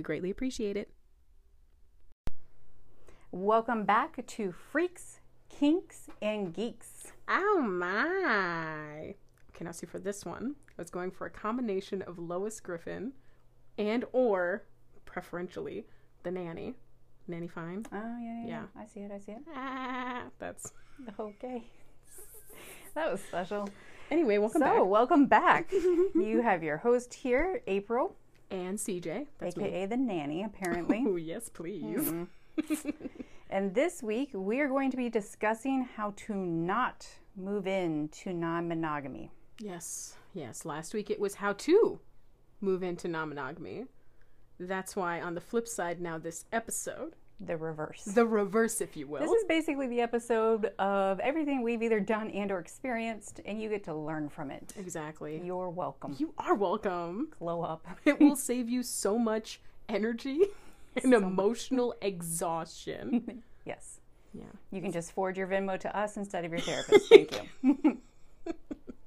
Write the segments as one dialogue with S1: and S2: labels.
S1: We greatly appreciate it.
S2: Welcome back to Freaks, Kinks, and Geeks.
S1: Oh my! Okay, now see for this one, I was going for a combination of Lois Griffin and or preferentially the nanny. Nanny fine.
S2: Oh, yeah, yeah,
S1: Yeah.
S2: I see it, I see it.
S1: Ah, that's
S2: Okay. that was special.
S1: anyway. Welcome
S2: so,
S1: back.
S2: welcome back. you have your host here, April,
S1: And CJ, that's me.
S2: aka the nanny, apparently.
S1: Oh yes, please. Mm-hmm.
S2: and this week, we are going to be discussing how to not move into non monogamy.
S1: Yes, yes. Last week it was how to move into non-monogamy. That's why on the flip side now this episode,
S2: The reverse.
S1: the reverse, if you will.
S2: This is basically the episode of everything we've either done and or experienced, and you get to learn from it.
S1: exactly.
S2: You're welcome.
S1: You are welcome.
S2: Glow up.
S1: It will save you so much energy and emotional exhaustion.
S2: Yes.
S1: Yeah.
S2: You can just forward your Venmo to us instead of your therapist. Thank you.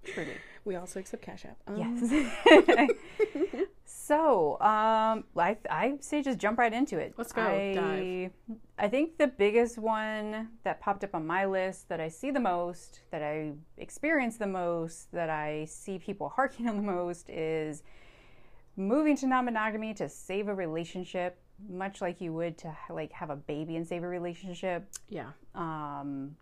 S2: Truly.
S1: We also accept Cash App. Um,
S2: Yes. So, um, I, I say just jump right into it.
S1: Let's go.
S2: I,
S1: Dive.
S2: I think the biggest one that popped up on my list that I see the most, that I experience the most, that I see people harking on the most is moving to non-monogamy to save a relationship, much like you would to like have a baby and save a relationship.
S1: Yeah.
S2: Um,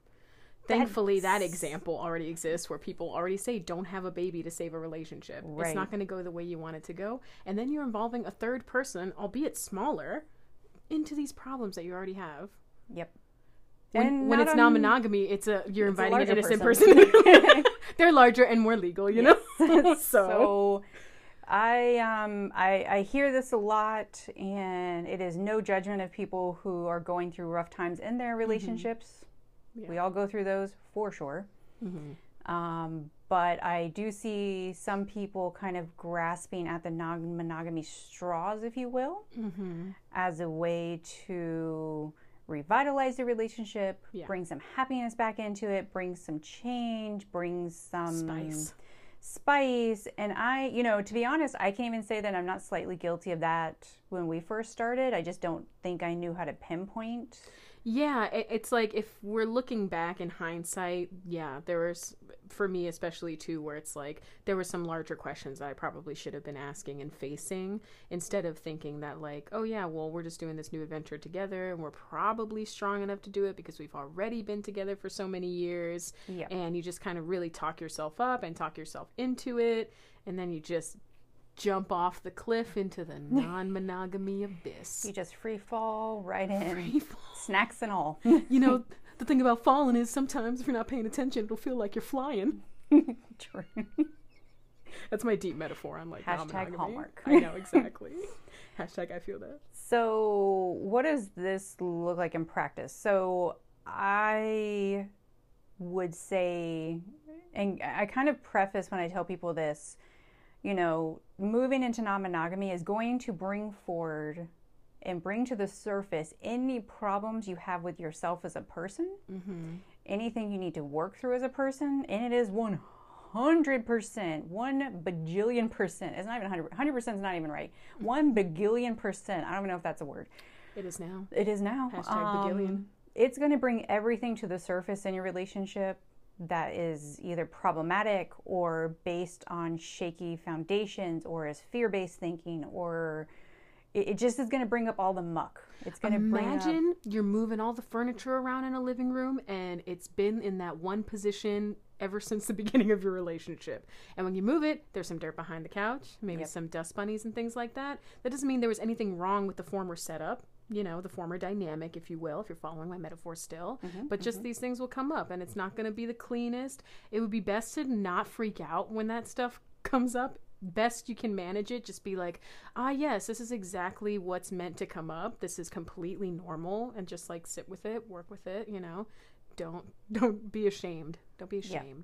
S1: Thankfully, that example already exists where people already say, don't have a baby to save a relationship. It's not going to go the way you want it to go. And then you're involving a third person, albeit smaller, into these problems that you already have.
S2: yep.
S1: When, when
S2: not
S1: it's non monogamy, it's a you're
S2: It's a
S1: inviting an innocent
S2: person.
S1: person. They're larger and more legal, you know? so,
S2: so I um I, I hear this a lot and it is no judgment of people who are going through rough times in their relationships
S1: Yeah.
S2: we all go through those for sure um, but i do see some people kind of grasping at the non-monogamy straws if you will as a way to revitalize the relationship
S1: Yeah.
S2: bring some happiness back into it bring some change bring some
S1: Spice.
S2: spice and i you know to be honest i can't even say that i'm not slightly guilty of that when we first started i just don't think i knew how to pinpoint
S1: Yeah, it, it's like if we're looking back in hindsight, yeah, there was, for me especially too, where it's like there were some larger questions that I probably should have been asking and facing instead of thinking that, like, oh yeah, well, we're just doing this new adventure together and we're probably strong enough to do it because we've already been together for so many years.
S2: Yeah.
S1: And you just kind of really talk yourself up and talk yourself into it. And then you just jump off the cliff into the non monogamy abyss.
S2: you just free fall right in
S1: Free fall.
S2: snacks and all
S1: You know, the thing about falling is sometimes if you're not paying attention, it'll feel like you're flying.
S2: True.
S1: That's my deep metaphor on like
S2: Hashtag. Hallmark.
S1: I know exactly. Hashtag I feel that.
S2: So, what does this look like in practice? So, I would say, and I kind of preface when I tell people this, you know, moving into non monogamy is going to bring forward and bring to the surface any problems you have with yourself as a person, anything you need to work through as a person, and it is 100%, one bajillion percent. It's not even 100, 100% is not even right. One bagillion percent. I don't even know if that's a word.
S1: It is now.
S2: It is now.
S1: Hashtag.
S2: Um, It's going to bring everything to the surface in your relationship that is either problematic or based on shaky foundations or is fear based thinking or it, it just is going to bring up all the muck. It's going to bring up.
S1: Imagine you're moving all the furniture around in a living room and it's been in that one position ever since the beginning of your relationship. And when you move it, there's some dirt behind the couch, maybe some dust bunnies and things like that. That doesn't mean there was anything wrong with the former setup. You know, the former dynamic, if you will, if you're following my metaphor still. but just these things will come up and it's not going to be the cleanest. It would be best to not freak out when that stuff comes up best you can manage it, just be like, ah, yes, this is exactly what's meant to come up. This is completely normal, and just like sit with it, work with it. You know, don't don't be ashamed. Don't be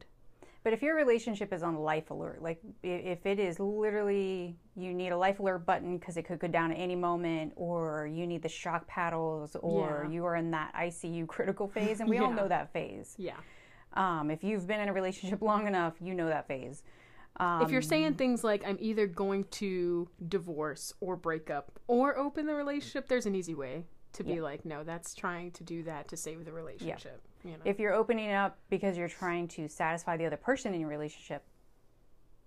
S2: Yeah. But if your relationship is on life alert, like if it is literally you need a life alert button because it could go down at any moment, or you need the shock paddles, or
S1: Yeah.
S2: you are in that ICU critical phase, and we all know that phase.
S1: Yeah.
S2: Um, if you've been in a relationship long enough, you know that phase. Um,
S1: if you're saying things like I'm either going to divorce or break up or open the relationship, there's an easy way to be like, no, that's trying to do that to save the relationship. You know.
S2: if you're opening up because you're trying to satisfy the other person in your relationship,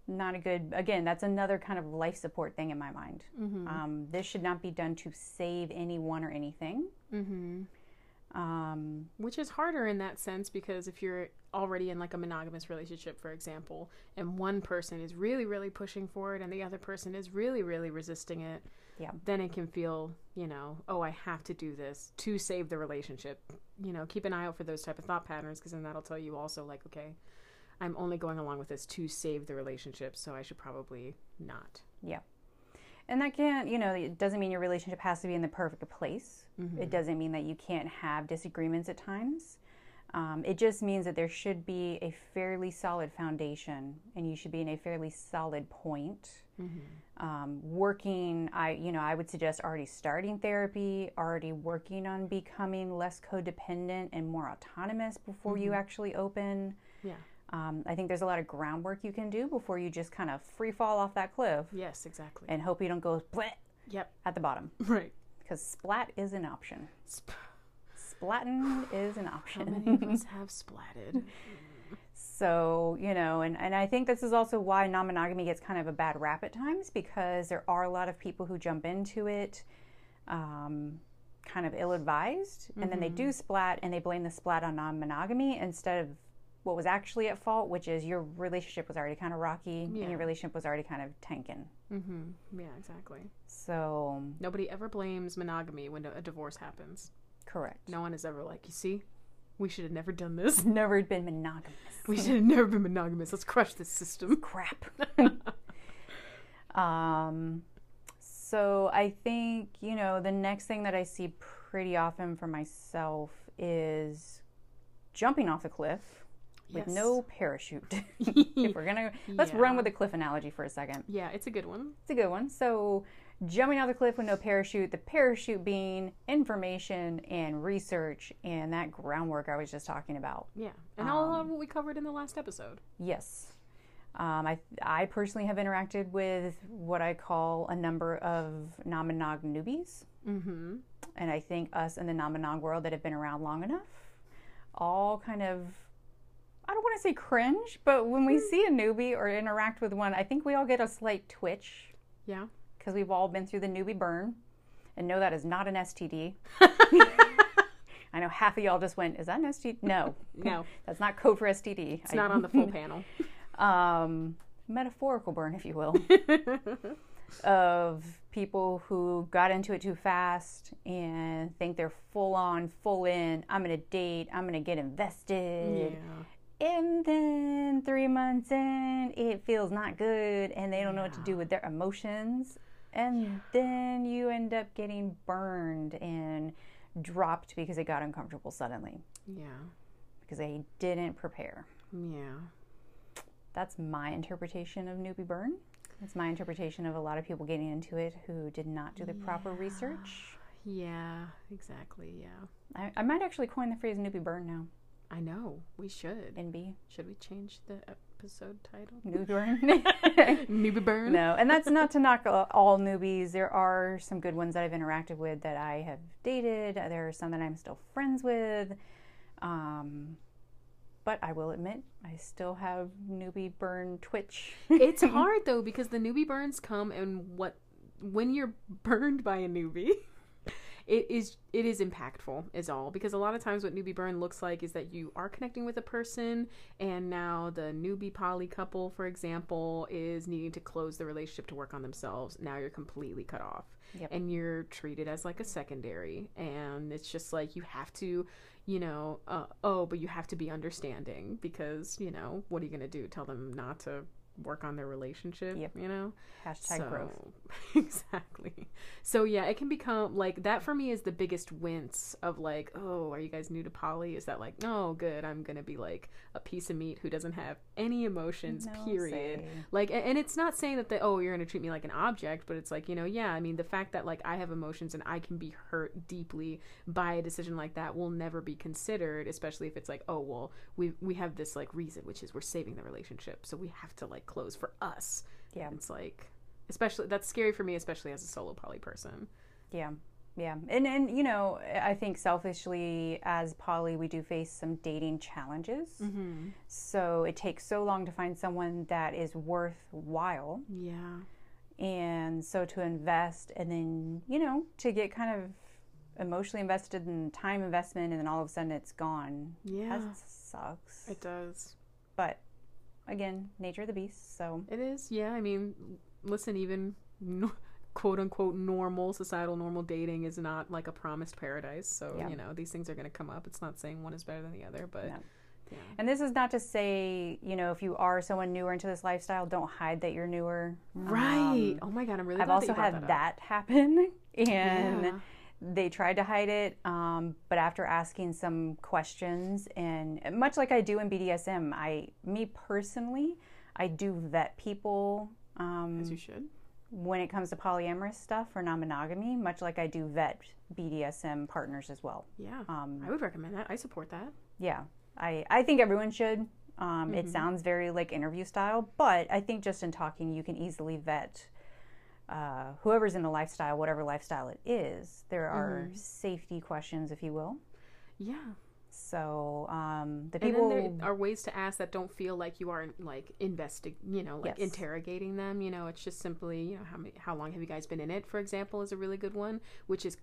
S2: not a good. Again, that's another kind of life support thing in my mind.
S1: Mm-hmm.
S2: Um, this should not be done to save anyone or anything.
S1: mm-hmm.
S2: Um,
S1: Which is harder in that sense because if you're already in like a monogamous relationship, for example, and one person is really, really pushing for it and the other person is really, really resisting it,
S2: Yeah.
S1: then it can feel, you know, oh, I have to do this to save the relationship. You know, keep an eye out for those type of thought patterns because then that'll tell you also, like, okay, I'm only going along with this to save the relationship, so I should probably not.
S2: Yeah. And that can't, you know, it doesn't mean your relationship has to be in the perfect place. Mm-hmm. It doesn't mean that you can't have disagreements at times. Um, it just means that there should be a fairly solid foundation and you should be in a fairly solid point. Um, working, I, you know, I would suggest already starting therapy, already working on becoming less codependent and more autonomous before you actually open.
S1: Yeah.
S2: Um, I think there's a lot of groundwork you can do before you just kind of free fall off that cliff
S1: Yes, exactly.
S2: and hope you don't go splat
S1: Yep.
S2: at the bottom
S1: Right.
S2: because splat is an option.
S1: Sp-
S2: Splatting is an
S1: How
S2: option.
S1: many of us have splatted?
S2: So, you know, and, and I think this is also why non monogamy gets kind of a bad rap at times because there are a lot of people who jump into it um, kind of ill advised and then they do splat and they blame the splat on non monogamy instead of what was actually at fault, which is your relationship was already kind of rocky
S1: Yeah.
S2: and your relationship was already kind of tanking.
S1: mm-hmm. Yeah, exactly.
S2: So,
S1: Nobody ever blames monogamy when a divorce happens.
S2: Correct.
S1: No one is ever like, you see, we should have never done this.
S2: Never been monogamous.
S1: We should have never been monogamous. Let's crush this system.
S2: crap. um, so I think, you know, the next thing that I see pretty often for myself is jumping off the cliff with
S1: Yes.
S2: no parachute. if we're gonna, let's run with the cliff analogy for a second.
S1: Yeah, it's a good one.
S2: It's a good one. So, jumping off the cliff with no parachute, the parachute being information and research and that groundwork I was just talking about.
S1: Yeah, and a lot of what we covered in the last episode.
S2: Yes. Um, I, I personally have interacted with what I call a number of non monog newbies.
S1: Mm-hmm.
S2: And I think us in the non monog world that have been around long enough all kind of, I don't want to say cringe, but when we see a newbie or interact with one, I think we all get a slight twitch
S1: Yeah.
S2: Because we've all been through the newbie burn and know that is not an STD. I know half of y'all just went, is that an STD? No,
S1: No,
S2: that's not code for STD.
S1: it's not on the full panel.
S2: um, metaphorical burn, if you will, of people who got into it too fast and think they're full on, full in. I'm going to date, I'm going to get invested.
S1: Yeah.
S2: And then three months in, it feels not good and they don't know what to do with their emotions. And then you end up getting burned and dropped because it got uncomfortable suddenly
S1: Yeah.
S2: because they didn't prepare.
S1: Yeah.
S2: That's my interpretation of newbie burn. It's my interpretation of a lot of people getting into it who did not do the proper research.
S1: Yeah. Exactly. Yeah.
S2: I, I might actually coin the phrase newbie burn now.
S1: I know. We should.
S2: NB.
S1: Should we change the uh, episode title?
S2: Newbie burn.
S1: Newbie burn.
S2: no, and that's not to knock all- all newbies. There are some good ones that I've interacted with that I have dated. There are some that I'm still friends with. Um, but I will admit, I still have newbie burn twitch.
S1: it's hard though because the newbie burns come and what when you're burned by a newbie it is it is impactful is all. Because a lot of times what newbie burn looks like is that you are connecting with a person and now the newbie poly couple for example is needing to close the relationship to work on themselves. Now you're completely cut off.
S2: Yep.
S1: and you're treated as like a secondary. And it's just like you have to you know uh, oh but you have to be understanding because you know what are you going to do? Tell them not to work on their relationship.
S2: Yep.
S1: You know.
S2: Hashtag growth.
S1: exactly. So yeah, it can become like that for me is the biggest wince of like, oh, are you guys new to poly? Is that like, no, good, I'm gonna be like a piece of meat who doesn't have any emotions,
S2: No
S1: period.
S2: say.
S1: Like, and it's not saying that the oh, you're gonna treat me like an object, but it's like, you know, yeah, I mean, the fact that like I have emotions and I can be hurt deeply by a decision like that will never be considered, especially if it's like, oh, well, we we have this like reason, which is we're saving the relationship, so we have to like close for us.
S2: Yeah.
S1: It's like, especially that's scary for me, especially as a solo poly person.
S2: Yeah. Yeah. And and you know, I think selfishly as poly we do face some dating challenges.
S1: Mm-hmm.
S2: So it takes so long to find someone that is worthwhile.
S1: Yeah.
S2: And so to invest and then, you know, to get kind of emotionally invested in time investment and then all of a sudden it's gone.
S1: Yeah.
S2: That sucks.
S1: It does.
S2: But again, nature of the beast. So
S1: It is. Yeah. I mean, listen, even no, quote unquote normal societal normal dating is not like a promised paradise. So
S2: Yeah.
S1: you know these things are going to come up. It's not saying one is better than the other, but
S2: No.
S1: yeah.
S2: And this is not to say, you know, if you are someone newer into this lifestyle, don't hide that you're newer.
S1: right.
S2: Um,
S1: oh my god, I'm really.
S2: I've also had
S1: that,
S2: that, happen, and
S1: Yeah.
S2: They tried to hide it. Um, but after asking some questions, and much like I do in BDSM, I, me personally, I do vet people um,
S1: as you should.
S2: when it comes to polyamorous stuff or non-monogamy, much like I do vet BDSM partners as well.
S1: Yeah.
S2: Um,
S1: I would recommend that. I support that.
S2: yeah, I, I think everyone should. Um, It
S1: Mhm.
S2: sounds very like interview style, but I think just in talking, you can easily vet uh, whoever's in the lifestyle, whatever lifestyle it is. There are
S1: Mhm.
S2: safety questions, if you will.
S1: Yeah.
S2: So um, the
S1: And
S2: people,
S1: then there are ways to ask that don't feel like you are like investing, you know, like
S2: Yes.
S1: interrogating them. You know, it's just simply, you know, how many, how long have you guys been in it? For example, is a really good one, which is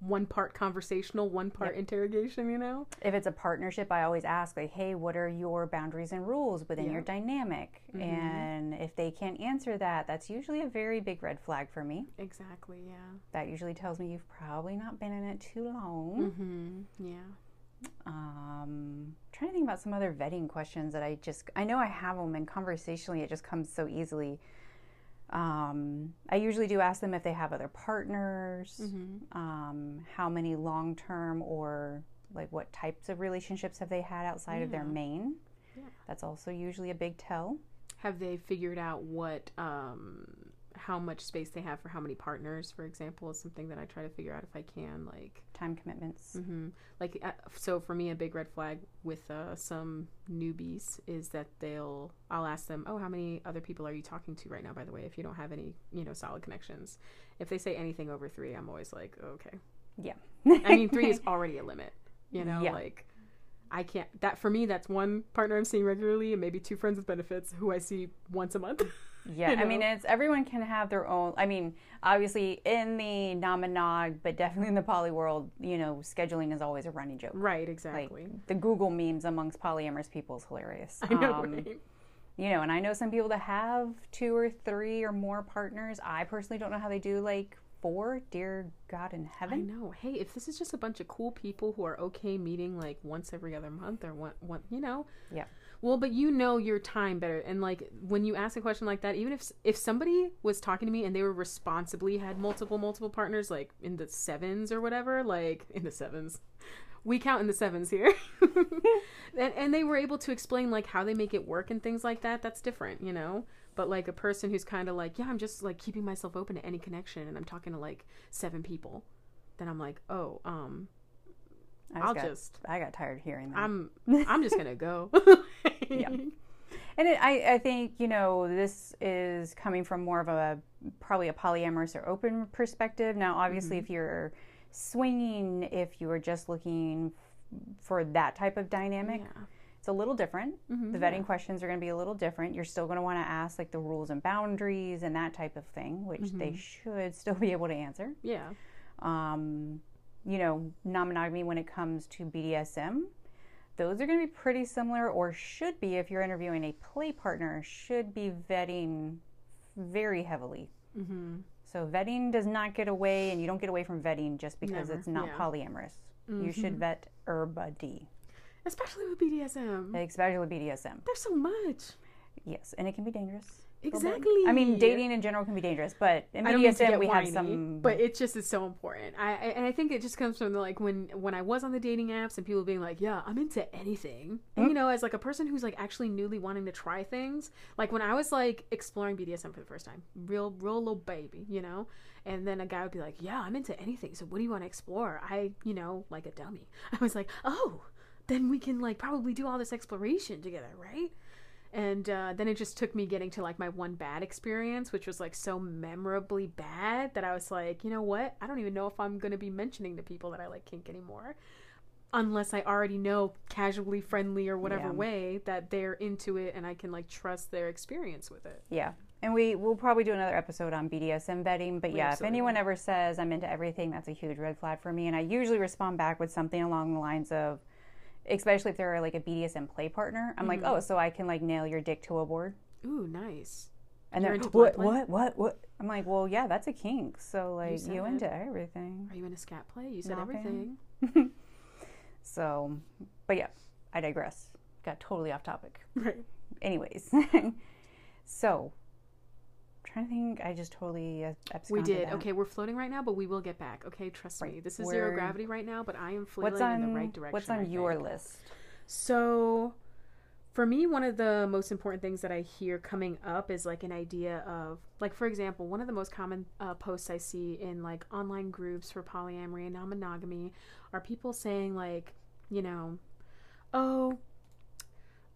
S1: one part conversational, one part
S2: Yep.
S1: interrogation. You know,
S2: if it's a partnership, I always ask like, "Hey, what are your boundaries and rules within
S1: Yeah.
S2: your dynamic?"
S1: Mhm.
S2: And if they can't answer that, that's usually a very big red flag for me.
S1: exactly. Yeah.
S2: That usually tells me you've probably not been in it too long.
S1: Mm-hmm. Yeah.
S2: Um, trying to think about some other vetting questions that I just I know I have them and conversationally it just comes so easily. Um, I usually do ask them if they have other partners,
S1: Mm-hmm.
S2: um, how many long term or like what types of relationships have they had outside of their main.
S1: Yeah.
S2: That's also usually a big tell.
S1: Have they figured out what, um, how much space they have for how many partners, for example, is something that I try to figure out if I can, like.
S2: Time commitments.
S1: hmm Like, uh, so for me, a big red flag with uh, some newbies is that they'll, I'll ask them, oh, how many other people are you talking to right now, by the way, if you don't have any, you know, solid connections. If they say anything over three, I'm always like, okay.
S2: Yeah.
S1: I mean, three is already a limit, you know,
S2: Yeah.
S1: like, I can't, that for me, that's one partner I'm seeing regularly and maybe two friends with benefits who I see once a month.
S2: Yeah,
S1: you
S2: I mean, it's everyone can have their own. I mean, obviously in the non-monog, but definitely in the poly world, you know, scheduling is always a running joke.
S1: right,
S2: Like
S1: exactly.
S2: the Google memes amongst polyamorous people is hilarious.
S1: I know,
S2: Um,
S1: right?
S2: You know, and I know some people that have two or three or more partners. I personally don't know how they do like four. Dear God in heaven.
S1: I know. Hey, if this is just a bunch of cool people who are okay meeting like once every other month or one, one you know.
S2: Yeah.
S1: Well, but you know your time better, and like when you ask a question like that, even if if somebody was talking to me and they were responsibly had multiple multiple partners, like in the sevens or whatever, like in the sevens, we count in the sevens here, and and they were able to explain like how they make it work and things like that. That's different, you know. But like a person who's kind of like, yeah, I'm just like keeping myself open to any connection, and I'm talking to like seven people, then I'm like, oh, um,
S2: I
S1: I'll
S2: got,
S1: just,
S2: I got tired of hearing that.
S1: I'm, I'm just gonna go.
S2: Yeah. And it, I, I think, you know, this is coming from more of a probably a polyamorous or open perspective. Now, obviously, if you're swinging, if you are just looking for that type of dynamic,
S1: Yeah.
S2: it's a little different.
S1: Mhm,
S2: The vetting questions are going to be a little different. You're still going to want to ask like the rules and boundaries and that type of thing, which they should still be able to answer.
S1: Yeah.
S2: Um, you know, non monogamy when it comes to BDSM, those are going to be pretty similar, or should be if you're interviewing a play partner, should be vetting very heavily.
S1: Mm-hmm.
S2: So vetting does not get away, and you don't get away from vetting just because
S1: Never,
S2: it's not
S1: yeah.
S2: polyamorous. You should
S1: Mhm.
S2: vet everybody,
S1: Especially with BDSM.
S2: especially with BDSM.
S1: There's so much.
S2: Yes, and it can be dangerous.
S1: Exactly.
S2: I mean, dating in general can be dangerous, but in
S1: I don't mean to
S2: BDSM we
S1: whiny,
S2: have some.
S1: but it just is so important. I, I and I think it just comes from the, like when when I was on the dating apps and people being like, "Yeah, I'm into anything," and mm-hmm. you know, as like a person who's like actually newly wanting to try things, like when I was like exploring BDSM for the first time, real real little baby, you know, and then a guy would be like, "Yeah, I'm into anything. So what do you want to explore?" I, you know, like a dummy, I was like, "Oh." Then we can like probably do all this exploration together, right? And uh, then it just took me getting to like my one bad experience which was like so memorably bad that i was like you know what i don't even know if i'm going to be mentioning to people that i like kink anymore unless i already know casually friendly or whatever
S2: Yeah.
S1: way that they're into it and i can like trust their experience with it
S2: Yeah. And we will probably do another episode on BDSM vetting. But
S1: We
S2: yeah, if anyone ever says I'm into everything, that's a huge red flag for me. And I usually respond back with something along the lines of, especially if they're like a BDSM play partner, I'm
S1: Mm-hmm.
S2: like, oh, so I can like nail your dick to a board.
S1: ooh nice
S2: And
S1: You're
S2: they're what, what, what, what? I'm like, well, yeah, that's a kink. So like, you,
S1: it.
S2: into everything.
S1: are you into a scat play you said
S2: Not
S1: everything
S2: So, but yeah, I digress. Got totally off topic.
S1: right
S2: Anyways, so trying to think. I just totally uh,
S1: we did
S2: that.
S1: okay we're floating right now but we will get back okay trust me this is 0
S2: We're-
S1: gravity right now but i am flailing
S2: on
S1: in the right direction
S2: What's
S1: I
S2: on your
S1: think.
S2: list?
S1: So, for me, one of the most important things that I hear coming up is like an idea of, like, for example, one of the most common uh, posts I see in like online groups for polyamory and non monogamy are people saying, like, you know, oh,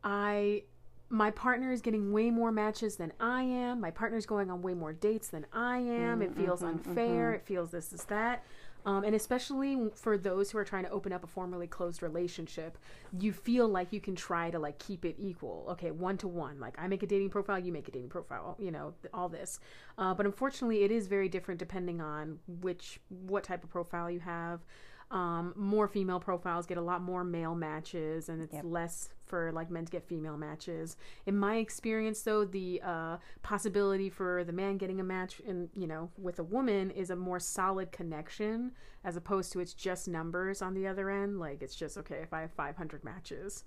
S1: I. My partner is getting way more matches than I am. My partner's going on way more dates than I am. It feels unfair. It feels this, is that. Um, and especially for those who are trying to open up a formerly closed relationship, you feel like you can try to like keep it equal. Okay, one to one. Like I make a dating profile, you make a dating profile. You know, th- all this. Uh, but unfortunately, it is very different depending on which what type of profile you have. Um, more female profiles get a lot more male matches, and it's
S2: Yep.
S1: less for like men to get female matches. In my experience, though, the uh, possibility for the man getting a match in you know with a woman is a more solid connection as opposed to it's just numbers on the other end. Like it's just okay if I have 500 matches,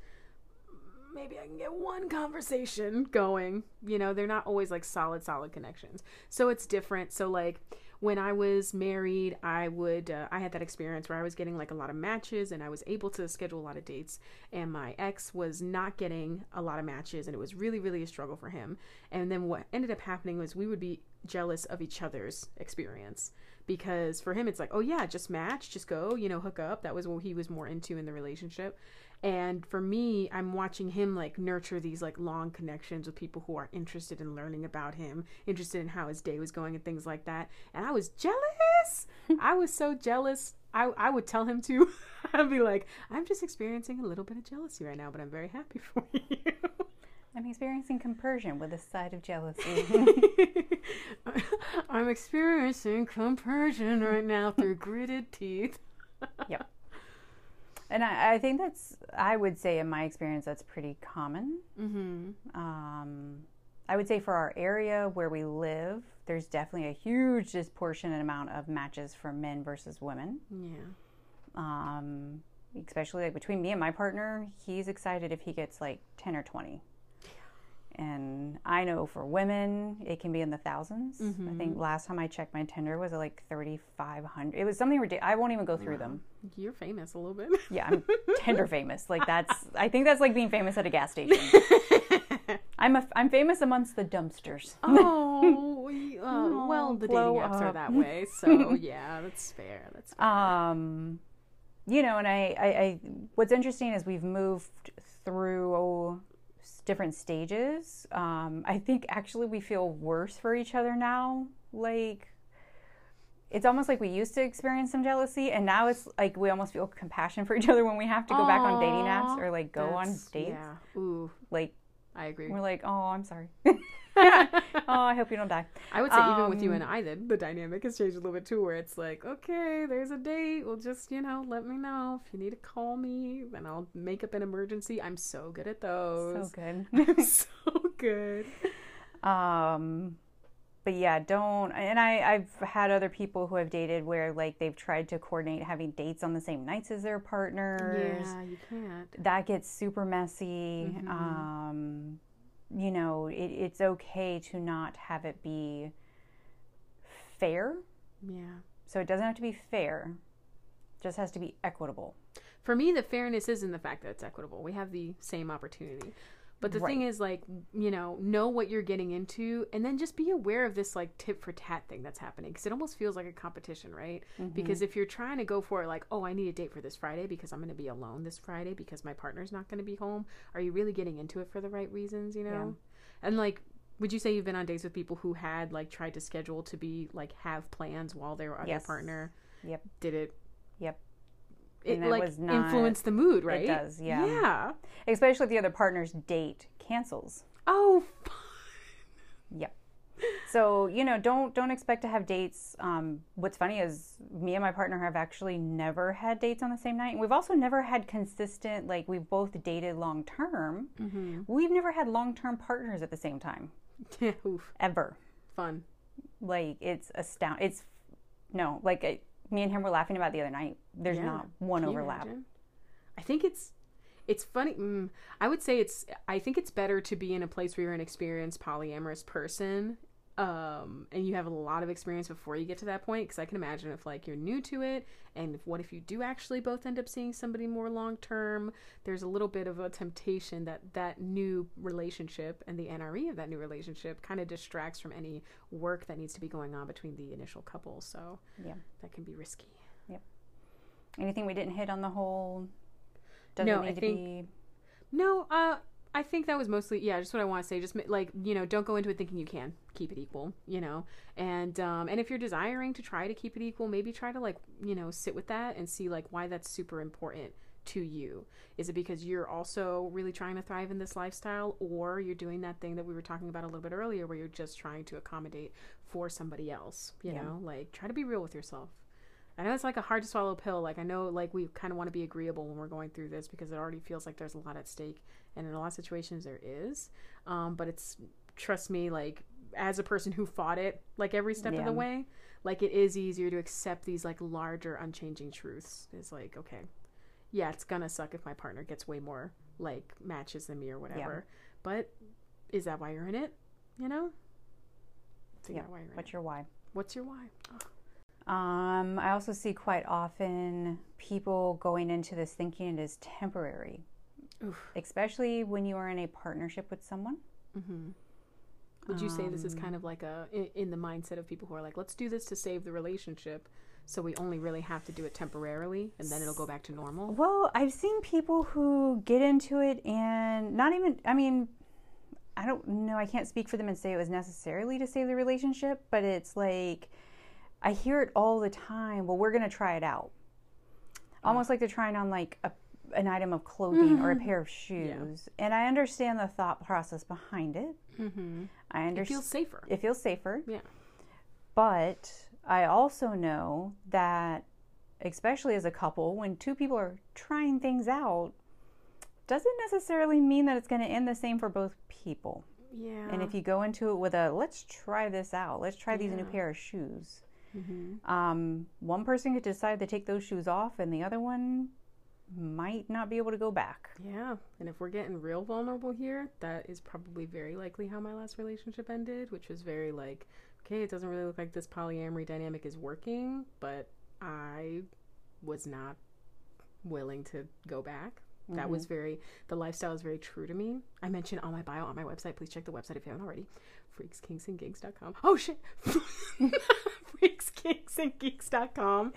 S1: maybe I can get one conversation going. You know, they're not always like solid, solid connections. So it's different. So like when I was married, I would uh, I had that experience where I was getting like a lot of matches and I was able to schedule a lot of dates and my ex was not getting a lot of matches and it was really really a struggle for him. And then what ended up happening was we would be jealous of each other's experience because for him it's like, "Oh yeah, just match, just go, you know, hook up." That was what he was more into in the relationship. And for me, I'm watching him like nurture these like long connections with people who are interested in learning about him, interested in how his day was going and things like that. And I was jealous. I was so jealous. I, I would tell him to. I'd be like, I'm just experiencing a little bit of jealousy right now, but I'm very happy for you.
S2: I'm experiencing compersion with a side of jealousy.
S1: I'm experiencing compersion right now through gritted teeth.
S2: yep. And I, I think that's, I would say in my experience, that's pretty common.
S1: Mm-hmm.
S2: Um, I would say for our area where we live, there's definitely a huge disproportionate amount of matches for men versus women.
S1: Yeah.
S2: Um, especially like between me and my partner, he's excited if he gets like 10 or 20. And I know for women, it can be in the 1000s I think last time I checked my Tinder was like 3,500. It was something ridiculous. I won't even go through them.
S1: You're famous a little bit.
S2: Yeah, I'm Tinder famous. Like that's, I think that's like being famous at a gas station. I'm a, I'm famous amongst the dumpsters.
S1: Oh, uh, well, the dating apps are that way, so yeah, that's fair. That's fair.
S2: Um, you know, and I, I, I, what's interesting is we've moved through different stages. Um, I think actually we feel worse for each other now. Like, it's almost like we used to experience some jealousy, and now it's like we almost feel compassion for each other when we have to go back on dating apps or like go on dates.
S1: Yeah. Ooh,
S2: Like,
S1: I agree.
S2: we're like, oh, I'm sorry. oh, I hope you don't die.
S1: I would say even with you
S2: um,
S1: and I, then the dynamic has changed a little bit too, where it's like, okay, there's a date. Well, just you know, let me know if you need to call me, then I'll make up an emergency. I'm so good at those.
S2: So good.
S1: I'm so good.
S2: Um, but yeah, don't. And I, I've had other people who I've dated where like they've tried to coordinate having dates on the same nights as their partners.
S1: Yeah, you can't.
S2: That gets super messy.
S1: Mhm.
S2: Um, you know, it, it's okay to not have it be fair.
S1: Yeah.
S2: So it doesn't have to be fair, it just has to be equitable.
S1: For me, the fairness is in the fact that it's equitable. We have the same opportunity. But the thing is, like, you know, know what you're getting into and then just be aware of this, like, tit for tat thing that's happening. Because it almost feels like a competition, right? Because mm-hmm. if you're trying to go for it, like, oh, I need a date for this Friday because I'm going to be alone this Friday because my partner's not going to be home, are you really getting into it for the right reasons, you know? And, like, would you say you've been on dates with people who had, like, tried to schedule to be, like, have plans while they were with
S2: Yes.
S1: their partner?
S2: Yep.
S1: Did it
S2: Yep.
S1: It
S2: And
S1: like
S2: was not-
S1: influence the mood, right?
S2: It does, yeah.
S1: Yeah.
S2: Especially if the other partner's date cancels.
S1: Oh,
S2: Yep. So you know, don't don't expect to have dates. Um, what's funny is me and my partner have actually never had dates on the same night. And we've also never had consistent like we've both dated long term.
S1: Mm-hmm.
S2: We've never had long term partners at the same time
S1: yeah, oof,
S2: ever.
S1: fun.
S2: Like it's astound. It's no like I, me and him were laughing about the other night. There's
S1: Yeah.
S2: not one
S1: Can
S2: overlap.
S1: I think it's it's funny. Mm, I would say it's. I think it's better to be in a place where you're an experienced polyamorous person, um, and you have a lot of experience before you get to that point. Because I can imagine if like you're new to it, and if, what if you do actually both end up seeing somebody more long term? There's a little bit of a temptation that that new relationship and the NRE of that new relationship kind of distracts from any work that needs to be going on between the initial couple. So
S2: Yeah.
S1: that can be risky.
S2: yep Anything we didn't hit on the whole? Doesn't
S1: No,
S2: need
S1: I
S2: to
S1: think-
S2: be.
S1: No, uh, I think that was mostly yeah, just what I want to say. Just like you know, don't go into it thinking you can keep it equal, you know, and um, and if you're desiring to try to keep it equal, maybe try to like you know sit with that and see like why that's super important to you. Is it because you're also really trying to thrive in this lifestyle, or you're doing that thing that we were talking about a little bit earlier, where you're just trying to accommodate for somebody else? You
S2: Yeah.
S1: know, like try to be real with yourself. I know it's like a hard to swallow pill. Like I know like we kind of want to be agreeable when we're going through this because it already feels like there's a lot at stake, and in a lot of situations there is. Um, but it's trust me, like as a person who fought it like every step of the way, like it is easier to accept these like larger unchanging truths. It's like okay, yeah, it's gonna suck if my partner gets way more like matches than me or whatever. But is that why you're in it? You know. Figure
S2: Yeah.
S1: why
S2: What's
S1: it.
S2: your why?
S1: What's your why?
S2: Um, I also see quite often people going into this thinking it is temporary,
S1: Oof.
S2: especially when you are in a partnership with someone.
S1: Mm-hmm. Would you say this is kind of like a in, in the mindset of people who are like, let's do this to save the relationship, so we only really have to do it temporarily, and then it'll go back to normal?
S2: Well, I've seen people who get into it and not even, I mean, I don't know, I can't speak for them and say it was necessarily to save the relationship, but it's like, I hear it all the time. Well, we're going to try it out. Almost like they're trying on like a, an item of clothing or a pair of shoes. And I understand the thought process behind it.
S1: Mm-hmm.
S2: I
S1: It feels safer.
S2: it feels safer.
S1: Yeah.
S2: But I also know that, especially as a couple, when two people are trying things out, doesn't necessarily mean that it's going to end the same for both people.
S1: Yeah.
S2: And if you go into it with a let's try this out, let's try these new pair of shoes,
S1: mm-hmm.
S2: um, one person could decide to take those shoes off, and the other one might not be able to go back.
S1: Yeah, and if we're getting real vulnerable here, that is probably very likely how my last relationship ended, which was very like, okay, it doesn't really look like this polyamory dynamic is working, but I was not willing to go back. That was very, the lifestyle is very true to me. I mentioned on my bio on my website. Please check the website if you haven't already. Freakskinksandgigs.com. Oh shit. Freakskinksandgeeks.com.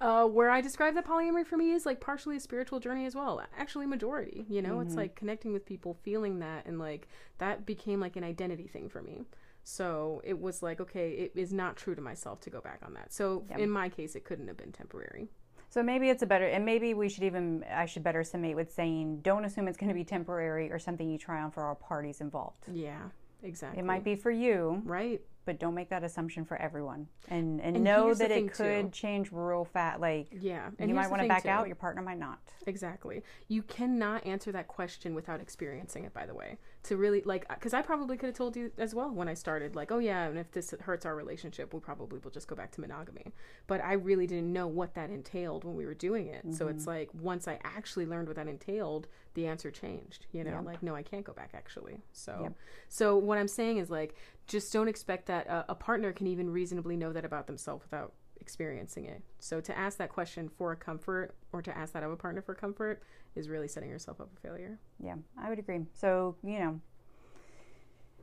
S1: Uh, where I describe that polyamory for me is like partially a spiritual journey as well. Actually, majority. You know, it's like connecting with people, feeling that, and like that became like an identity thing for me. So it was like, okay, it is not true to myself to go back on that. So
S2: Yep.
S1: in my case, it couldn't have been temporary.
S2: So maybe it's a better, and maybe we should even, I should better summate with saying, don't assume it's going to be temporary or something you try on for all parties involved.
S1: Yeah, exactly.
S2: It might be for you,
S1: right.
S2: but don't make that assumption for everyone. And and,
S1: And
S2: know that it could
S1: too.
S2: change real fast. Like
S1: Yeah,
S2: you might want to back
S1: too.
S2: out, your partner might not.
S1: Exactly. You cannot answer that question without experiencing it, by the way. To really like because I probably could have told you as well when I started like oh yeah and if this hurts our relationship we probably will just go back to monogamy but I really didn't know what that entailed when we were doing it mm-hmm. so it's mm-hmm. like once I actually learned what that entailed the answer changed you know like no I can't go back actually so so what I'm saying is like just don't expect that a, a partner can even reasonably know that about themselves without experiencing it. So to ask that question for a comfort or to ask that of a partner for comfort is really setting yourself up for failure.
S2: Yeah, I would agree. So, you know,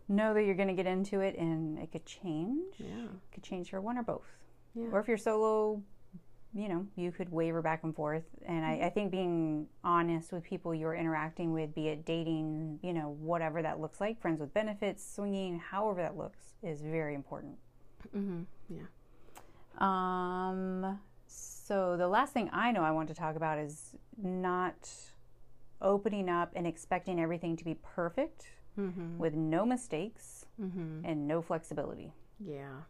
S2: know that you're going to get into it and it could change. Yeah. It could change for one or both. Yeah. Or if you're solo, you know, you could waver back and forth. And I, I think being honest with people you're interacting with, be it dating, you know, whatever that looks like, friends with benefits, swinging, however that looks, is very important.
S1: Mm-hmm. Yeah.
S2: Um, so the last thing I know I want to talk about is not opening up and expecting everything to be perfect mm-hmm. with no mistakes mm-hmm. and no flexibility.
S1: Yeah,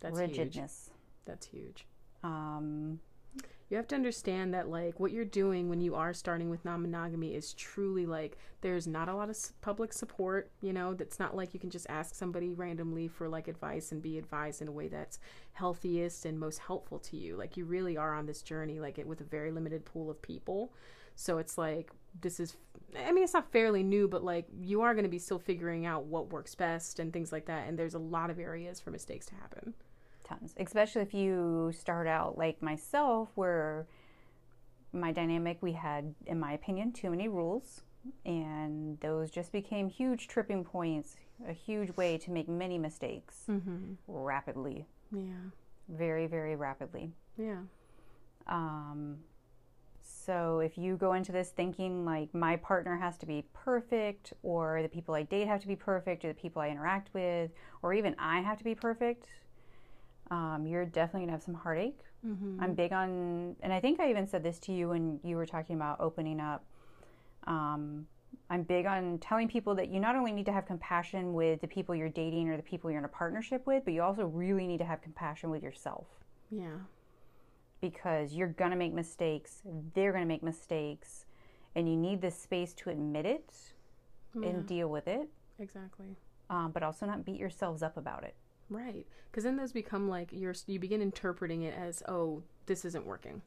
S2: that's rigidness.
S1: Huge. That's huge. Um, you have to understand that like what you're doing when you are starting with non-monogamy is truly like there's not a lot of public support you know? That's not like you can just ask somebody randomly for like advice and be advised in a way that's healthiest and most helpful to you. Like you really are on this journey like it with a very limited pool of people. So it's like this is I mean it's not fairly new but like you are going to be still figuring out what works best and things like that and there's a lot of areas for mistakes to happen
S2: tons, especially if you start out like myself, where my dynamic, we had, in my opinion, too many rules, and those just became huge tripping points, a huge way to make many mistakes mm-hmm. rapidly.
S1: Yeah.
S2: Very, very rapidly.
S1: Yeah.
S2: Um, so if you go into this thinking like my partner has to be perfect, or the people I date have to be perfect, or the people I interact with, or even I have to be perfect, um, you're definitely gonna have some heartache. Mm-hmm. I'm big on, and I think I even said this to you when you were talking about opening up. Um, I'm big on telling people that you not only need to have compassion with the people you're dating or the people you're in a partnership with, but you also really need to have compassion with yourself.
S1: Yeah.
S2: Because you're going to make mistakes, they're going to make mistakes, and you need the space to admit it yeah. and deal with it.
S1: Exactly.
S2: Um, but also not beat yourselves up about it.
S1: Right. Because then those become like you're you begin interpreting it as oh this isn't working,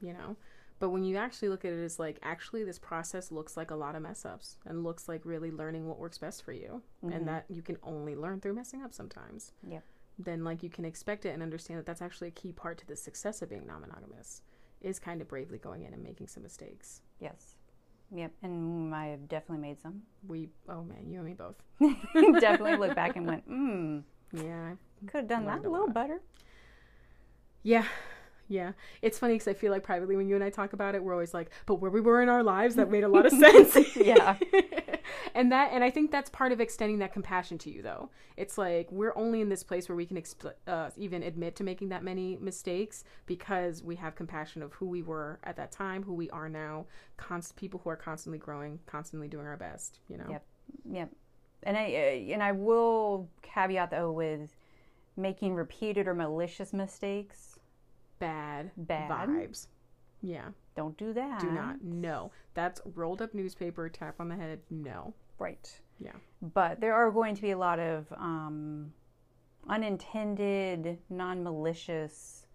S1: you know. But when you actually look at it as like actually this process looks like a lot of mess ups and looks like really learning what works best for you, mm-hmm. and that you can only learn through messing up sometimes.
S2: Yep.
S1: Then like you can expect it and understand that that's actually a key part to the success of being non-monogamous is kind of bravely going in and making some mistakes.
S2: Yes. Yep, and I have definitely made some.
S1: We, oh man, you and me both.
S2: definitely look back and went, hmm,
S1: yeah.
S2: Could have done that a little better.
S1: Yeah. Yeah. It's funny because I feel like privately when you and I talk about it, we're always like, but where we were in our lives, that made a lot of sense.
S2: yeah.
S1: and that, and I think that's part of extending that compassion to you, though. It's like we're only in this place where we can exp- uh, even admit to making that many mistakes because we have compassion of who we were at that time, who we are now, const- people who are constantly growing, constantly doing our best, you know?
S2: Yep. Yep and I uh, and I will caveat though with making repeated or malicious mistakes.
S1: Bad,
S2: bad
S1: vibes. Yeah.
S2: Don't do that.
S1: Do not. No. That's rolled up newspaper, tap on the head. No.
S2: Right.
S1: Yeah.
S2: But there are going to be a lot of um, unintended, non malicious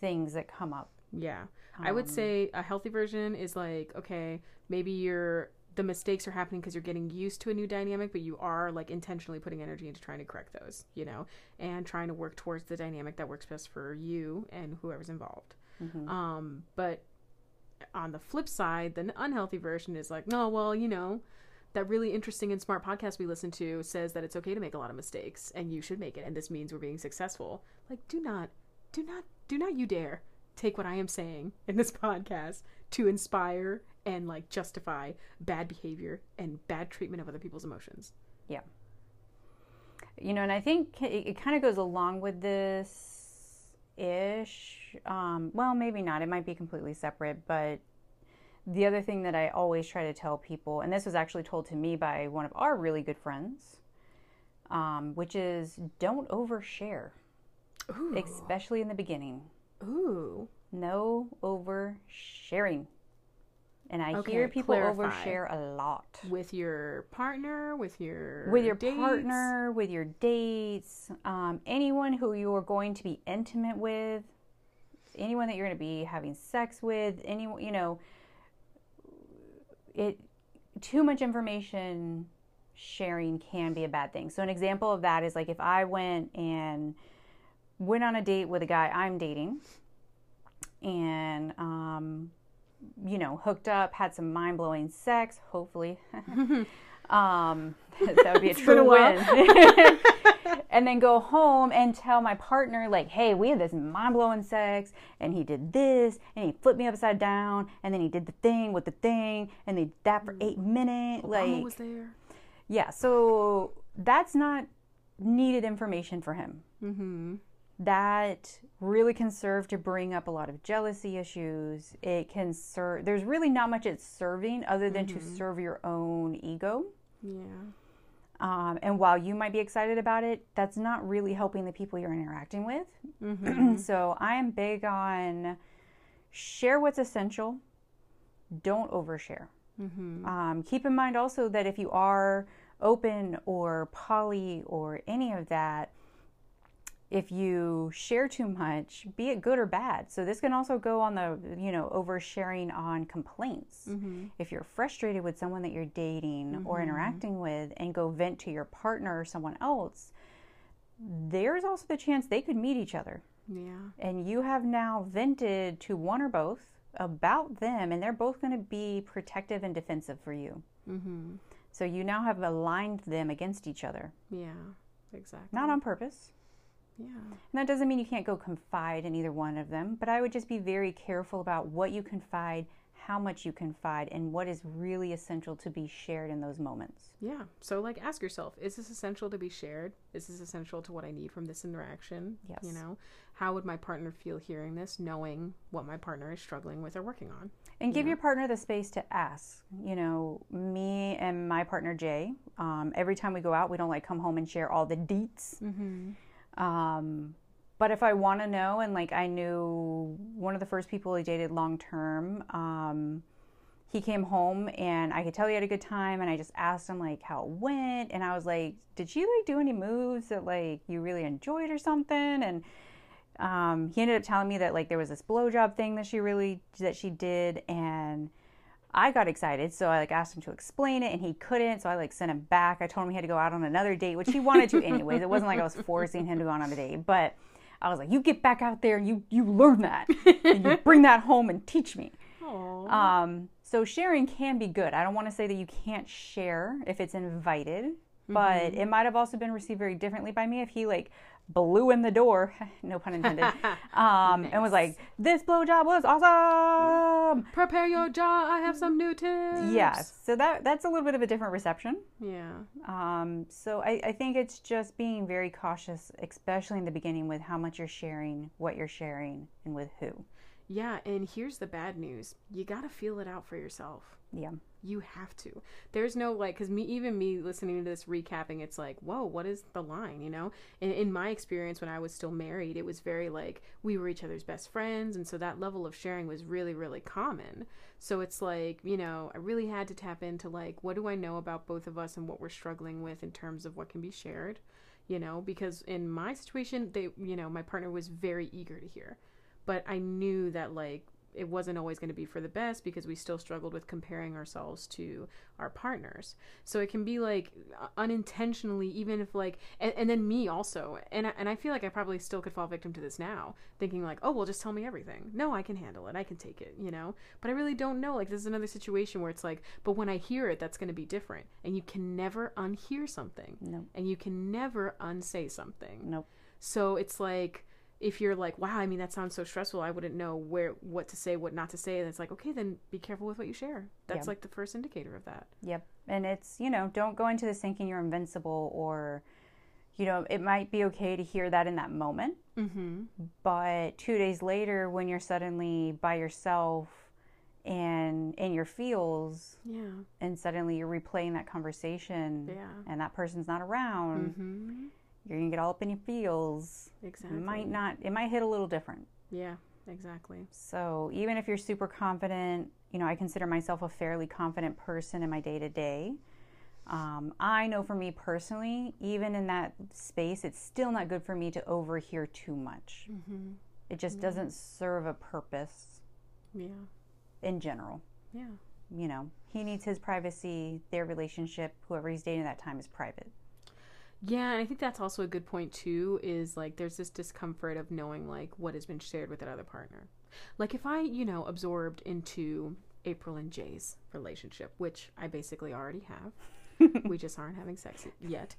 S2: things that come up.
S1: Yeah. Um, I would um, say a healthy version is like, okay, maybe you're the mistakes are happening because you're getting used to a new dynamic, but you are like intentionally putting energy into trying to correct those, you know, and trying to work towards the dynamic that works best for you and whoever's involved. Mm-hmm. Um, but on the flip side, the unhealthy version is like, no, well, you know, that really interesting and smart podcast we listen to says that it's okay to make a lot of mistakes and you should make it, and this means we're being successful. Like, do not, do not, do not you dare take what I am saying in this podcast to inspire and like justify bad behavior and bad treatment of other people's emotions.
S2: Yeah. You know, and I think it, it kind of goes along with this ish. Um, well, maybe not. It might be completely separate, but the other thing that I always try to tell people, and this was actually told to me by one of our really good friends, um, which is don't overshare, Ooh. especially in the beginning.
S1: Ooh.
S2: No oversharing And I
S1: Okay,
S2: hear people overshare a lot.
S1: with your partner, with your
S2: with your
S1: dates?
S2: partner, with your dates, um, anyone who you are going to be intimate with, anyone that you're going to be having sex with, anyone, you know, it too much information sharing can be a bad thing. So an example of that is like if I went and went on a date with a guy I'm dating and um you know, hooked up, had some mind-blowing sex, hopefully. um that would be a true win. and then go home and tell my partner like, "Hey, we had this mind-blowing sex and he did this and he flipped me upside down and then he did the thing with the thing and they did that for 8 minutes."
S1: Obama
S2: like
S1: was there.
S2: yeah, so that's not needed information for him.
S1: Mm-hmm.
S2: That really can serve to bring up a lot of jealousy issues. It can serve, there's really not much it's serving other than to serve your own ego.
S1: Yeah.
S2: Um, and while you might be excited about it, that's not really helping the people you're interacting with.
S1: Mm-hmm.
S2: so I am big on share what's essential, don't overshare.
S1: Mm-hmm.
S2: Um, keep in mind also that if you are open or poly or any of that, if you share too much, be it good or bad. So this can also go on the, you know, oversharing on complaints.
S1: Mm-hmm.
S2: If you're frustrated with someone that you're dating or interacting with and go vent to your partner or someone else, there's also the chance they could meet each other
S1: Yeah.
S2: and you have now vented to one or both about them and they're both going to be protective and defensive for you
S1: Mm-hmm.
S2: so you now have aligned them against each other
S1: Yeah. Exactly.
S2: not on purpose
S1: Yeah.
S2: and that doesn't mean you can't go confide in either one of them but i would just be very careful about what you confide how much you confide and what is really essential to be shared in those moments
S1: Yeah. So like ask yourself, is this essential to be shared? Is this essential to what I need from this interaction?
S2: Yes.
S1: You know, how would my partner feel hearing this, knowing what my partner is struggling with or working on?
S2: and give your partner the space to ask you know me and my partner jay um, every time we go out we don't like come home and share all the deets
S1: Mm-hmm.
S2: Um, but if I want to know, and like I knew one of the first people I dated long term, um, he came home and I could tell he had a good time, and I just asked him like how it went, and I was like, "Did she like do any moves that like you really enjoyed or something?" And um, he ended up telling me that like there was this blowjob thing that she really that she did, and I got excited, so I like asked him to explain it, and he couldn't. So I like sent him back. I told him he had to go out on another date, which he wanted to anyways. It wasn't like I was forcing him to go on a date, but I was like, "You get back out there, and you you learn that, and you bring that home and teach me."
S1: Oh.
S2: Um, so sharing can be good. I don't want to say that you can't share if it's invited, but it might have also been received very differently by me if he like blew in the door, no pun intended, um, and was like, "This blowjob was awesome."
S1: Prepare your jaw. I have some new tips.
S2: Yeah, so that that's a little bit of a different reception.
S1: Yeah.
S2: Um, so I, I think it's just being very cautious, especially in the beginning, with how much you're sharing, what you're sharing, and with who.
S1: Yeah. And here's the bad news you got to feel it out for yourself.
S2: Yeah,
S1: You have to. There's no like, because me, even me listening to this recapping, it's like, whoa, what is the line? You know, in, in my experience when I was still married, it was very like we were each other's best friends, and so that level of sharing was really, really common. So it's like, you know, I really had to tap into like, what do I know about both of us and what we're struggling with in terms of what can be shared, you know, because in my situation, they, you know, my partner was very eager to hear, but I knew that like it wasn't always going to be for the best because we still struggled with comparing ourselves to our partners. So it can be like unintentionally, even if like, and, and then me also, and I, and I feel like I probably still could fall victim to this now, thinking like, oh well, just tell me everything. No, I can handle it. I can take it. You know. But I really don't know. Like this is another situation where it's like, but when I hear it, that's going to be different, and you can never unhear something,
S2: Nope.
S1: and you can never unsay something.
S2: nope.
S1: So it's like if you're like, wow, I mean that sounds so stressful. I wouldn't know where what to say, what not to say. And it's like, okay, then be careful with what you share. That's
S2: Yeah.
S1: like the first indicator of that.
S2: Yep. And it's, you know, don't go into this thinking you're invincible or, you know, it might be okay to hear that in that moment.
S1: Mm-hmm.
S2: But two days later, when you're suddenly by yourself and in your feels,
S1: Yeah.
S2: and suddenly you're replaying that conversation
S1: Yeah.
S2: and that person's not around,
S1: Mm-hmm.
S2: You're to get all up in your feels.
S1: Exactly.
S2: It might not, it might hit a little different.
S1: Yeah. exactly.
S2: So even if you're super confident, you know, I consider myself a fairly confident person in my day to day. I know for me personally, even in that space, it's still not good for me to overhear too much.
S1: Mm-hmm.
S2: It just doesn't serve a purpose
S1: Yeah.
S2: in general.
S1: Yeah.
S2: You know, he needs his privacy. Their relationship, whoever he's dating at that time, is private.
S1: Yeah, and I think that's also a good point too. Is like there's this discomfort of knowing like what has been shared with that other partner. Like if I, you know, absorbed into April and Jay's relationship, which I basically already have. we just aren't having sex yet.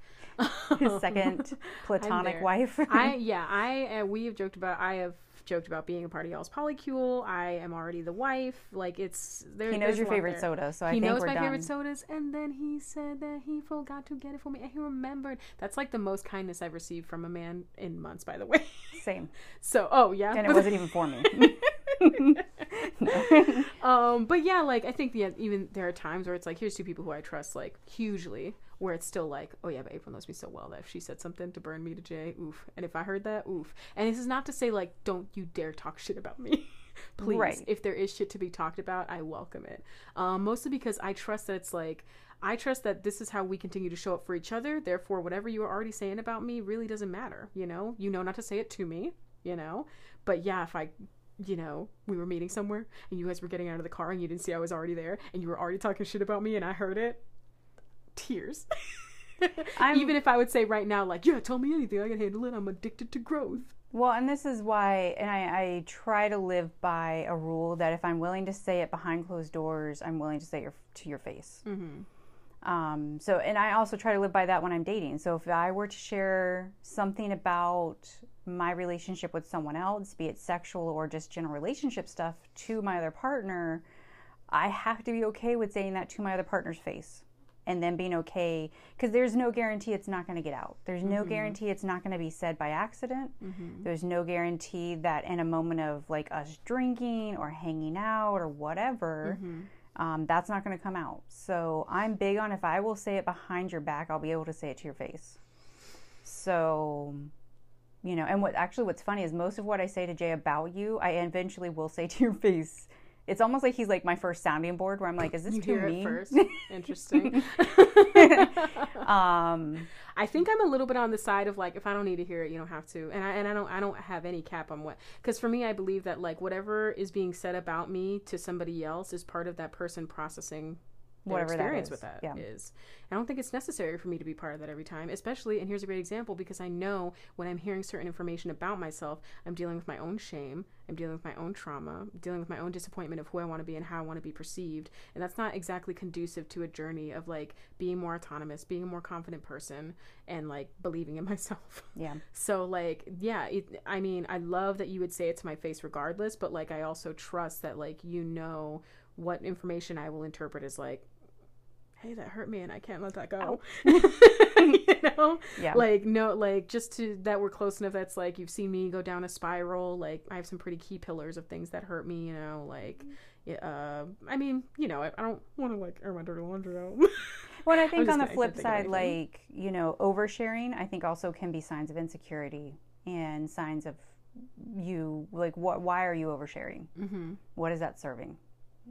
S2: His second platonic wife.
S1: I yeah, I uh, we have joked about I have joked about being a part of y'all's polycule. I am already the wife. Like it's there.
S2: he knows your favorite
S1: there.
S2: soda, so I
S1: he knows my
S2: done.
S1: favorite sodas, and then he said that he forgot to get it for me, and he remembered. That's like the most kindness I've received from a man in months, by the way.
S2: Same,
S1: So, oh yeah,
S2: and it wasn't even for me.
S1: um, but yeah, like I think yeah, even there are times where it's like here's two people who I trust like hugely, where it's still like, oh yeah, but April knows me so well that if she said something to burn me to Jay, oof. And if I heard that, oof. And this is not to say like, don't you dare talk shit about me. Please,
S2: Right.
S1: if there is shit to be talked about, I welcome it. Um, mostly because I trust that it's like. I trust that this is how we continue to show up for each other. Therefore, whatever you are already saying about me really doesn't matter. You know, you know not to say it to me. You know, but yeah, if I you know, we were meeting somewhere and you guys were getting out of the car and you didn't see I was already there and you were already talking shit about me and I heard it, tears. Even if I would say right now, like, yeah, tell me anything, I can handle it. I'm addicted to growth.
S2: Well, and this is why, and I, I try to live by a rule that if I'm willing to say it behind closed doors, I'm willing to say it to your face.
S1: Mm-hmm.
S2: Um, so, and I also try to live by that when I'm dating. So, if I were to share something about my relationship with someone else, be it sexual or just general relationship stuff, to my other partner, I have to be okay with saying that to my other partner's face. And then being okay, because there's no guarantee it's not going to get out. There's no mm-hmm. guarantee it's not going to be said by accident. Mm-hmm. There's no guarantee that in a moment of like us drinking or hanging out or whatever, mm-hmm. um, that's not going to come out. So I'm big on if I will say it behind your back, I'll be able to say it to your face. So, you know, and what actually what's funny is most of what I say to Jay about you, I eventually will say to your face. It's almost like he's like my first sounding board where I'm like, is this
S1: You
S2: too
S1: hear
S2: mean?
S1: it first. Interesting.
S2: Um,
S1: I think I'm a little bit on the side of like if I don't need to hear it, you don't have to. And I and I don't I don't have any cap on what because for me I believe that like whatever is being said about me to somebody else is part of that person processing
S2: Whatever that
S1: experience
S2: is,
S1: with that
S2: yeah.
S1: is. I don't think it's necessary for me to be part of that every time, especially and here's a great example because I know when I'm hearing certain information about myself, I'm dealing with my own shame, I'm dealing with my own trauma, dealing with my own disappointment of who I want to be and how I want to be perceived. And that's not exactly conducive to a journey of like being more autonomous, being a more confident person and like believing in myself.
S2: yeah.
S1: So like yeah, it, I mean, I love that you would say it to my face regardless, but like I also trust that like you know what information I will interpret as like hey, that hurt me and I can't let that go. you know?
S2: Yeah.
S1: Like no like just to that we're close enough that's like you've seen me go down a spiral, like I have some pretty key pillars of things that hurt me, you know, like uh, I mean, you know, I, I don't want to like air my dirty laundry out.
S2: Well, I think on the flip
S1: couldn't think of
S2: side, like, you know, oversharing, I think also can be signs of insecurity and signs of you, like, what, why are you oversharing?
S1: mm-hmm.
S2: What is that serving?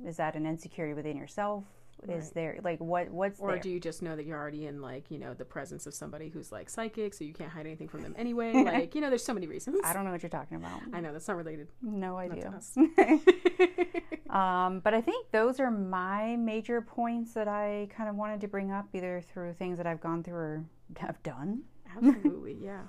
S2: Is that an insecurity within yourself? Is
S1: Right.
S2: there, like, what, what's
S1: Or
S2: there?
S1: do you just know that you're already in like, you know, the presence of somebody who's like psychic, so you can't hide anything from them anyway? Like, you know, there's so many reasons.
S2: I don't know what you're talking about.
S1: I know that's not related.
S2: No idea. Um, but I think those are my major points that I kind of wanted to bring up, either through things that I've gone through or have done.
S1: Absolutely, yeah.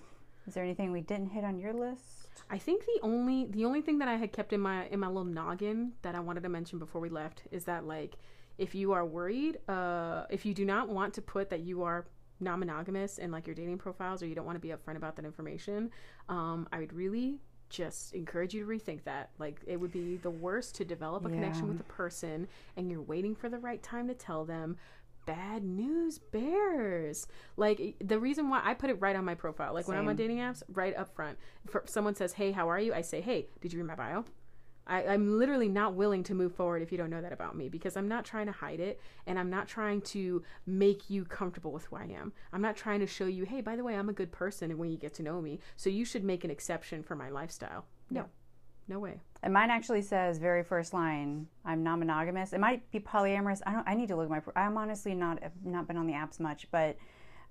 S2: Is there anything we didn't hit on your list?
S1: I think the only the only thing that I had kept in my in my little noggin that I wanted to mention before we left is that like if you are worried, uh, if you do not want to put that you are non-monogamous in like your dating profiles or you don't want to be upfront about that information, um, I would really just encourage you to rethink that. Like it would be the worst to develop a connection with a person and you're waiting for the right time to tell them. Bad news bears. Like the reason why I put it right on my profile, like when I'm on dating apps, right up front. If someone says, "Hey, how are you?" I say, "Hey, did you read my bio?" I, I'm literally not willing to move forward if you don't know that about me because I'm not trying to hide it and I'm not trying to make you comfortable with who I am. I'm not trying to show you, hey, by the way, I'm a good person and when you get to know me, so you should make an exception for my lifestyle. No. no way.
S2: And mine actually says very first line, I'm non-monogamous. It might be polyamorous. I don't. I need to look at my. I'm honestly not not been on the apps much, but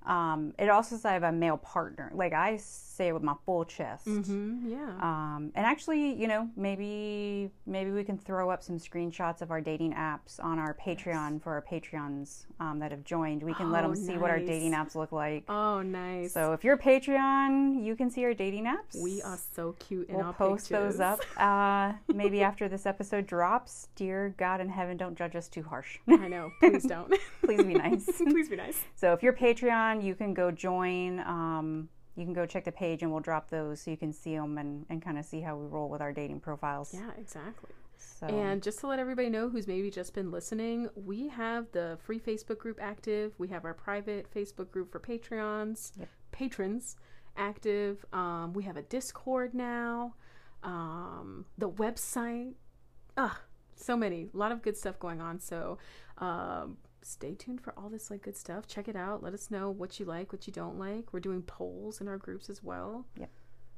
S2: um, it also says I have a male partner. Like I say it with my full chest.
S1: Mm-hmm. Yeah.
S2: Um, and actually, you know, maybe maybe we can throw up some screenshots of our dating apps on our Patreon for our Patreons um, that have joined. We can let
S1: Oh,
S2: them see what our dating apps look like.
S1: oh, nice.
S2: So if you're a Patreon, you can see our dating apps.
S1: we are so cute in
S2: We'll post those up. Uh, maybe after this episode drops. Dear God in heaven, don't judge us too harsh.
S1: I know. Please don't.
S2: Please be nice.
S1: Please be nice.
S2: So if you're Patreon, you can go join. Um, you can go check the page, and we'll drop those so you can see them and, and kind of see how we roll with our dating profiles.
S1: Yeah, exactly.
S2: So
S1: And just to let everybody know who's maybe just been listening, we have the free Facebook group active. We have our private Facebook group for Patreons,
S2: Yep.
S1: patrons active. Um, we have a Discord now. Um, the website. Ah, so many. A lot of good stuff going on. So um, stay tuned for all this like good stuff. Check it out. Let us know what you like, what you don't like. We're doing polls in our groups as well.
S2: Yep.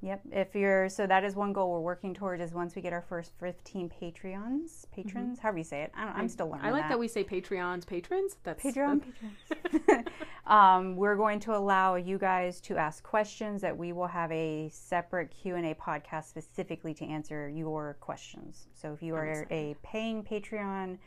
S2: Yep. If you're so that is one goal we're working toward is once we get our first 15 Patreons, patrons, however you say it. I don't, I'm still learning.
S1: Mm-hmm. I like that. we say Patreons, patrons. That's
S2: Patreon, patrons. um, we're going to allow you guys to ask questions that we will have a separate Q&A podcast specifically to answer your questions. So if you are a paying Patreon,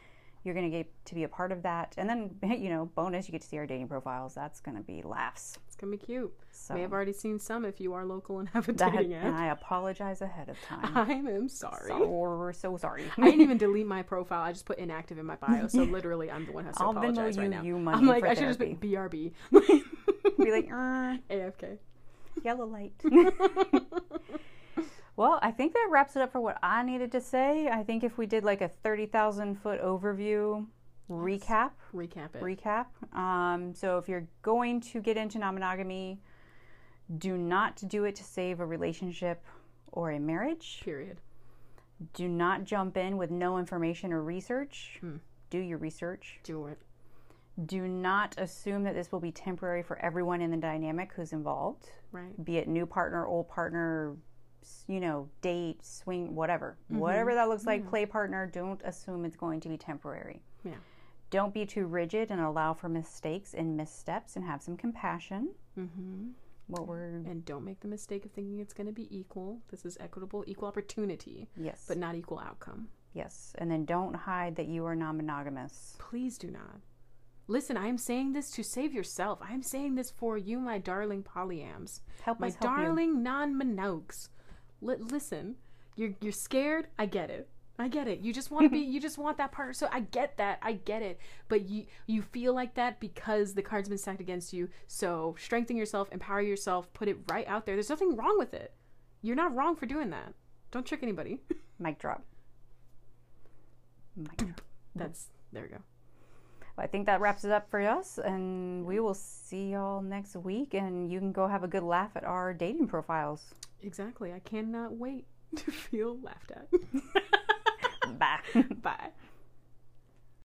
S2: you're going to get to be a part of that. And then, you know, bonus, you get to see our dating profiles. That's going to be laughs.
S1: It's gonna be cute.
S2: So
S1: May have already seen some if you are local and have a
S2: that,
S1: dating
S2: and. I apologize ahead of time.
S1: I am sorry.
S2: So, we're so sorry.
S1: I didn't even delete my profile. I just put inactive in my bio. So literally, I'm the one who has to
S2: I'll
S1: apologize right now.
S2: you money
S1: I'm like, I should just be BRB.
S2: be like, "Er,
S1: AFK.
S2: yellow light. Well, I think that wraps it up for what I needed to say. I think if we did like a 30,000 foot overview recap,
S1: Recap it.
S2: recap. Um, so if you're going to get into non monogamy, do not do it to save a relationship or a marriage.
S1: Period.
S2: Do not jump in with no information or research.
S1: Hmm.
S2: Do your research.
S1: Do it.
S2: Do not assume that this will be temporary for everyone in the dynamic who's involved.
S1: Right.
S2: be it new partner, old partner, you know, date, swing, whatever. Whatever that looks like, play partner, don't assume it's going to be temporary.
S1: Yeah.
S2: Don't be too rigid and allow for mistakes and missteps and have some compassion.
S1: Mm-hmm.
S2: What we're,
S1: And don't make the mistake of thinking it's going to be equal. This is equitable, equal opportunity,
S2: yes,
S1: but not equal outcome.
S2: yes. And then don't hide that you are non monogamous.
S1: Please do not. Listen, I am saying this to save yourself. I am saying this for you, my darling polyams.
S2: Help
S1: my
S2: help you.
S1: darling non-monogs. Li- listen, you're you're scared. I get it. I get it. You just want to be. You just want that partner. So I get that. I get it. But you you feel like that because the card's been stacked against you. So strengthen yourself, empower yourself, put it right out there. There's nothing wrong with it. You're not wrong for doing that. Don't trick anybody.
S2: Mic drop. Mic drop.
S1: That's there we go.
S2: I think that wraps it up for us, and we will see y'all next week. And you can go have a good laugh at our dating profiles.
S1: Exactly. I cannot wait to feel laughed at.
S2: Bye.
S1: Bye.